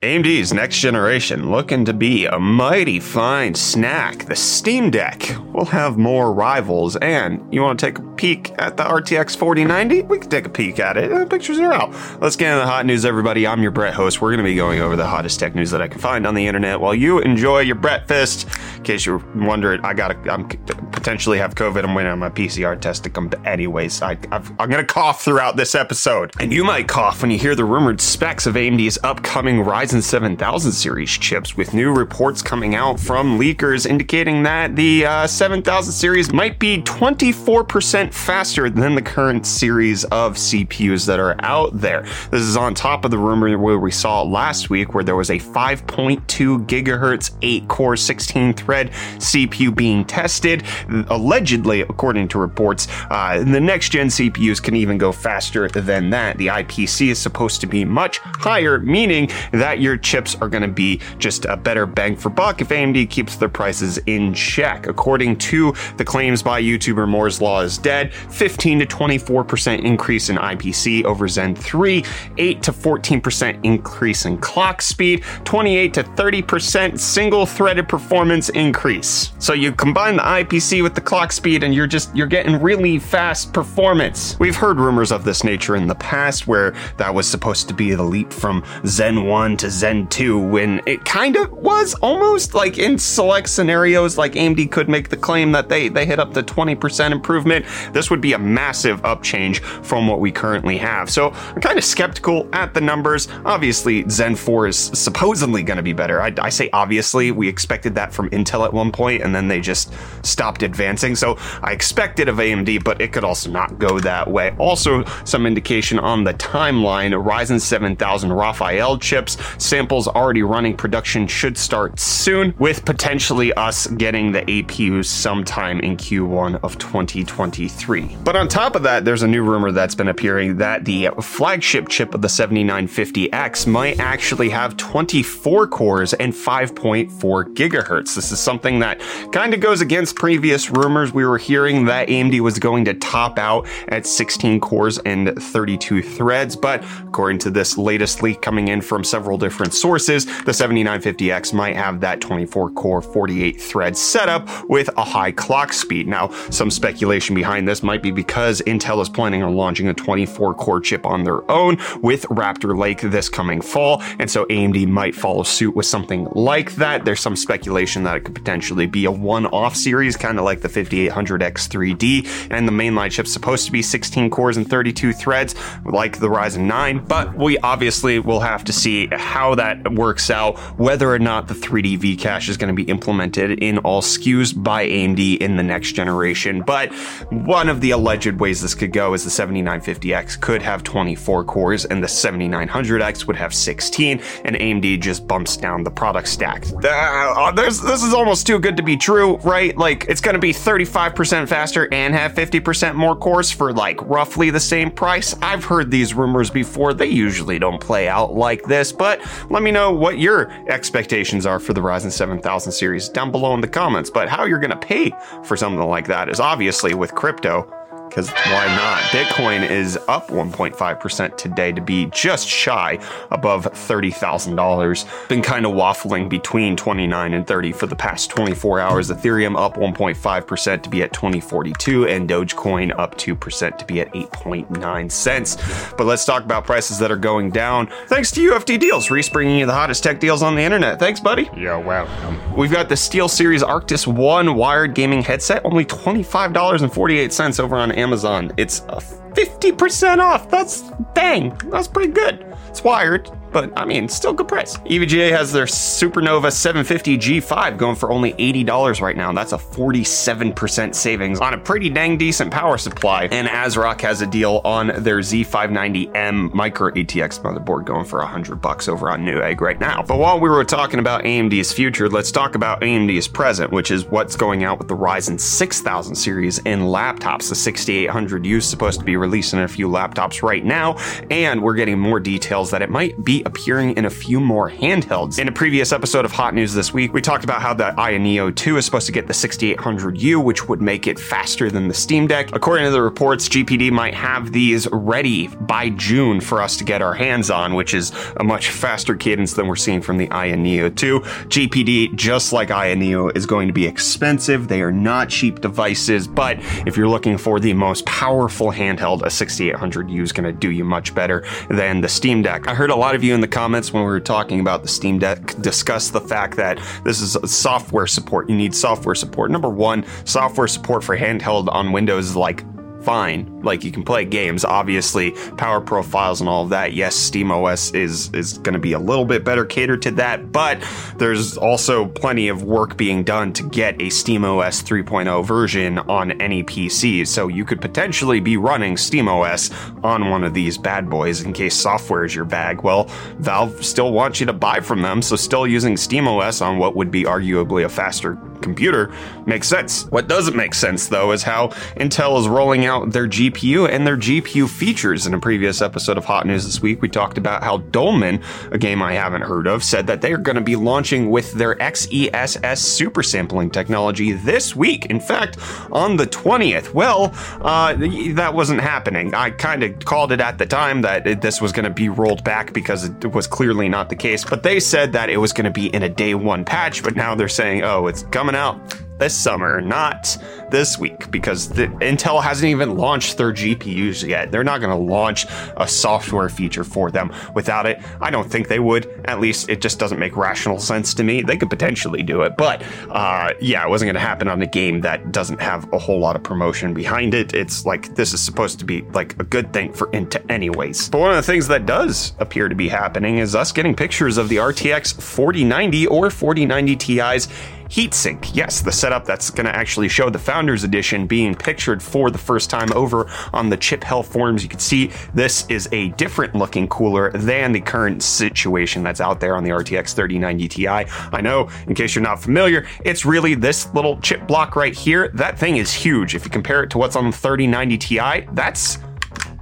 AMD's next generation looking to be a mighty fine snack. The Steam Deck will have more rivals, and you want to take a peek at the RTX 4090? We can take a peek at it. The pictures are out. Let's get into the hot news, everybody. I'm your Brett host. We're going to be going over the hottest tech news that I can find on the internet while you enjoy your breakfast. In case you're wondering, I got to I'm potentially have COVID. I'm waiting on my PCR test to come. Anyways, I, I've, I'm going to cough throughout this episode, and you might cough when you hear the rumored specs of AMD's upcoming Ryzen Ryzen 7000 series chips, with new reports coming out from leakers indicating that the uh, 7000 series might be 24% faster than the current series of CPUs that are out there. This is on top of the rumor where we saw last week, where there was a 5.2 gigahertz, 8 core, 16 thread CPU being tested. Allegedly, according to reports, uh, the next gen CPUs can even go faster than that. The IPC is supposed to be much higher, meaning that your chips are going to be just a better bang for buck if AMD keeps their prices in check. According to the claims by YouTuber Moore's Law is Dead, 15 to 24% increase in IPC over Zen 3, 8 to 14% increase in clock speed, 28 to 30% single threaded performance increase. So you combine the IPC with the clock speed and you're just you're getting really fast performance. We've heard rumors of this nature in the past where that was supposed to be the leap from Zen 1 to Zen 2 when it kind of was almost like in select scenarios, like AMD could make the claim that they, they hit up to 20% improvement. This would be a massive upchange from what we currently have. So I'm kind of skeptical at the numbers. Obviously, Zen 4 is supposedly going to be better. I, I say obviously, we expected that from Intel at one point and then they just stopped advancing. So I expected of AMD, but it could also not go that way. Also, some indication on the timeline Ryzen 7000 Raphael chips Samples already running production should start soon, with potentially us getting the APUs sometime in Q1 of 2023. But on top of that, there's a new rumor that's been appearing that the flagship chip of the 7950X might actually have 24 cores and 5.4 gigahertz. This is something that kind of goes against previous rumors. We were hearing that AMD was going to top out at 16 cores and 32 threads, but according to this latest leak coming in from several different different sources, the 7950X might have that 24 core, 48 thread setup with a high clock speed. Now, some speculation behind this might be because Intel is planning on launching a 24 core chip on their own with Raptor Lake this coming fall, and so AMD might follow suit with something like that. There's some speculation that it could potentially be a one off series, kind of like the 5800X3D, and the mainline chip's supposed to be 16 cores and 32 threads, like the Ryzen 9, but we obviously will have to see how how that works out, whether or not the 3D V cache is going to be implemented in all SKUs by AMD in the next generation. But one of the alleged ways this could go is the 7950X could have 24 cores and the 7900X would have 16, and AMD just bumps down the product stack. Uh, this is almost too good to be true, right? Like, it's going to be 35% faster and have 50% more cores for like roughly the same price. I've heard these rumors before. They usually don't play out like this, but let me know what your expectations are for the Ryzen 7000 series down below in the comments. But how you're going to pay for something like that is obviously with crypto because why not? Bitcoin is up 1.5% today to be just shy above $30,000. Been kind of waffling between 29 and 30 for the past 24 hours. Ethereum up 1.5% to be at 2042 and Dogecoin up 2% to be at 8.9 cents. But let's talk about prices that are going down. Thanks to UFD Deals, Reese bringing you the hottest tech deals on the internet. Thanks, buddy. You're welcome. We've got the SteelSeries Arctis 1 wired gaming headset, only $25.48 over on Amazon. It's 50% off. That's dang. That's pretty good. It's wired but I mean, still good price. EVGA has their Supernova 750 G5 going for only $80 right now. That's a 47% savings on a pretty dang decent power supply. And ASRock has a deal on their Z590M micro ATX motherboard going for 100 bucks over on Newegg right now. But while we were talking about AMD's future, let's talk about AMD's present, which is what's going out with the Ryzen 6000 series in laptops. The 6800U is supposed to be releasing a few laptops right now, and we're getting more details that it might be appearing in a few more handhelds. In a previous episode of Hot News this week, we talked about how the Aya Neo 2 is supposed to get the 6800U, which would make it faster than the Steam Deck. According to the reports, GPD might have these ready by June for us to get our hands on, which is a much faster cadence than we're seeing from the Aya Neo 2. GPD, just like Aya Neo, is going to be expensive. They are not cheap devices, but if you're looking for the most powerful handheld, a 6800U is going to do you much better than the Steam Deck. I heard a lot of you in the comments when we were talking about the Steam Deck discuss the fact that this is software support. You need software support. Number one, software support for handheld on Windows is like fine. Like you can play games, obviously, power profiles and all of that. Yes, SteamOS is is going to be a little bit better catered to that, but there's also plenty of work being done to get a SteamOS 3.0 version on any PC. So you could potentially be running SteamOS on one of these bad boys in case software is your bag. Well, Valve still wants you to buy from them, so still using SteamOS on what would be arguably a faster computer makes sense. What doesn't make sense though is how Intel is rolling out their GPU and their GPU features. In a previous episode of Hot News this week, we talked about how Dolmen, a game I haven't heard of, said that they are going to be launching with their XESS super sampling technology this week. In fact, on the 20th. Well, uh, that wasn't happening. I kind of called it at the time that this was going to be rolled back because it was clearly not the case, but they said that it was going to be in a day one patch, but now they're saying, oh, it's coming out this summer, not this week, because the, Intel hasn't even launched their GPUs yet. They're not going to launch a software feature for them without it. I don't think they would. At least it just doesn't make rational sense to me. They could potentially do it, but uh, yeah, it wasn't going to happen on a game that doesn't have a whole lot of promotion behind it. It's like this is supposed to be like a good thing for Intel, anyways. But one of the things that does appear to be happening is us getting pictures of the RTX 4090 or 4090 Ti's heatsink. Yes, the setup that's going to actually show the Founders Edition being pictured for the first time over on the Chip Hell forums. You can see this is a different looking cooler than the current situation that's out there on the RTX 3090 Ti. I know, in case you're not familiar, it's really this little chip block right here. That thing is huge. If you compare it to what's on the 3090 Ti, that's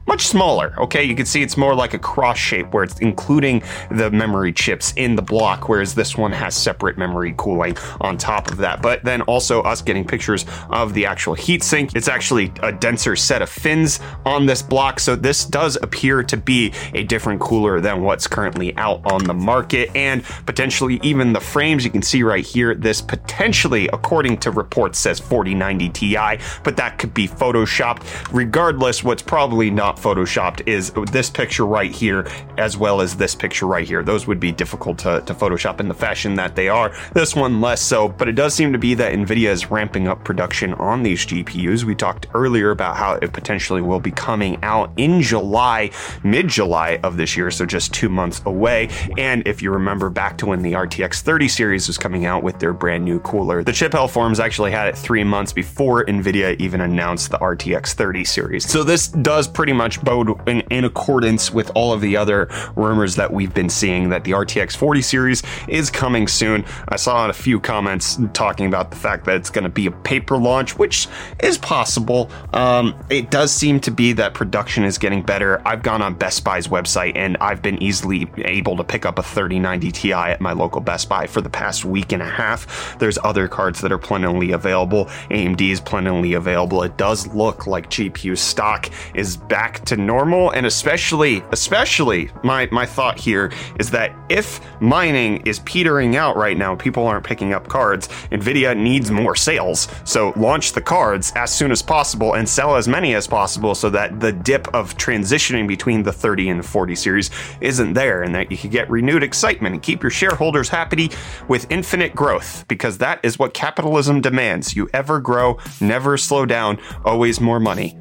much smaller. Okay, you can see it's more like a cross shape where it's including the memory chips in the block, whereas this one has separate memory cooling on top of that. But then also us getting pictures of the actual heatsink. It's actually a denser set of fins on this block, so this does appear to be a different cooler than what's currently out on the market, and potentially even the frames. You can see right here, this potentially, according to reports, says 4090 Ti, but that could be photoshopped. Regardless, what's probably not photoshopped is this picture right here, as well as this picture right here. Those would be difficult to, to Photoshop in the fashion that they are. This one less so, but it does seem to be that NVIDIA is ramping up production on these GPUs. We talked earlier about how it potentially will be coming out in July, mid July of this year, so just two months away. And if you remember back to when the RTX 30 series was coming out with their brand new cooler, the Chip Hell forums actually had it three months before NVIDIA even announced the RTX 30 series. So this does pretty much much bode in, in, accordance with all of the other rumors that we've been seeing that the RTX 40 series is coming soon. I saw a few comments talking about the fact that it's going to be a paper launch, which is possible. Um, it does seem to be that production is getting better. I've gone on Best Buy's website and I've been easily able to pick up a 3090 Ti at my local Best Buy for the past week and a half. There's other cards that are plentifully available. AMD is plentifully available. It does look like GPU stock is to normal and especially especially my my thought here is that if mining is petering out right now people aren't picking up cards. Nvidia needs more sales. So launch the cards as soon as possible and sell as many as possible so that the dip of transitioning between the 30 and the 40 series isn't there and that you can get renewed excitement and keep your shareholders happy with infinite growth because that is what capitalism demands. You ever grow never slow down always more money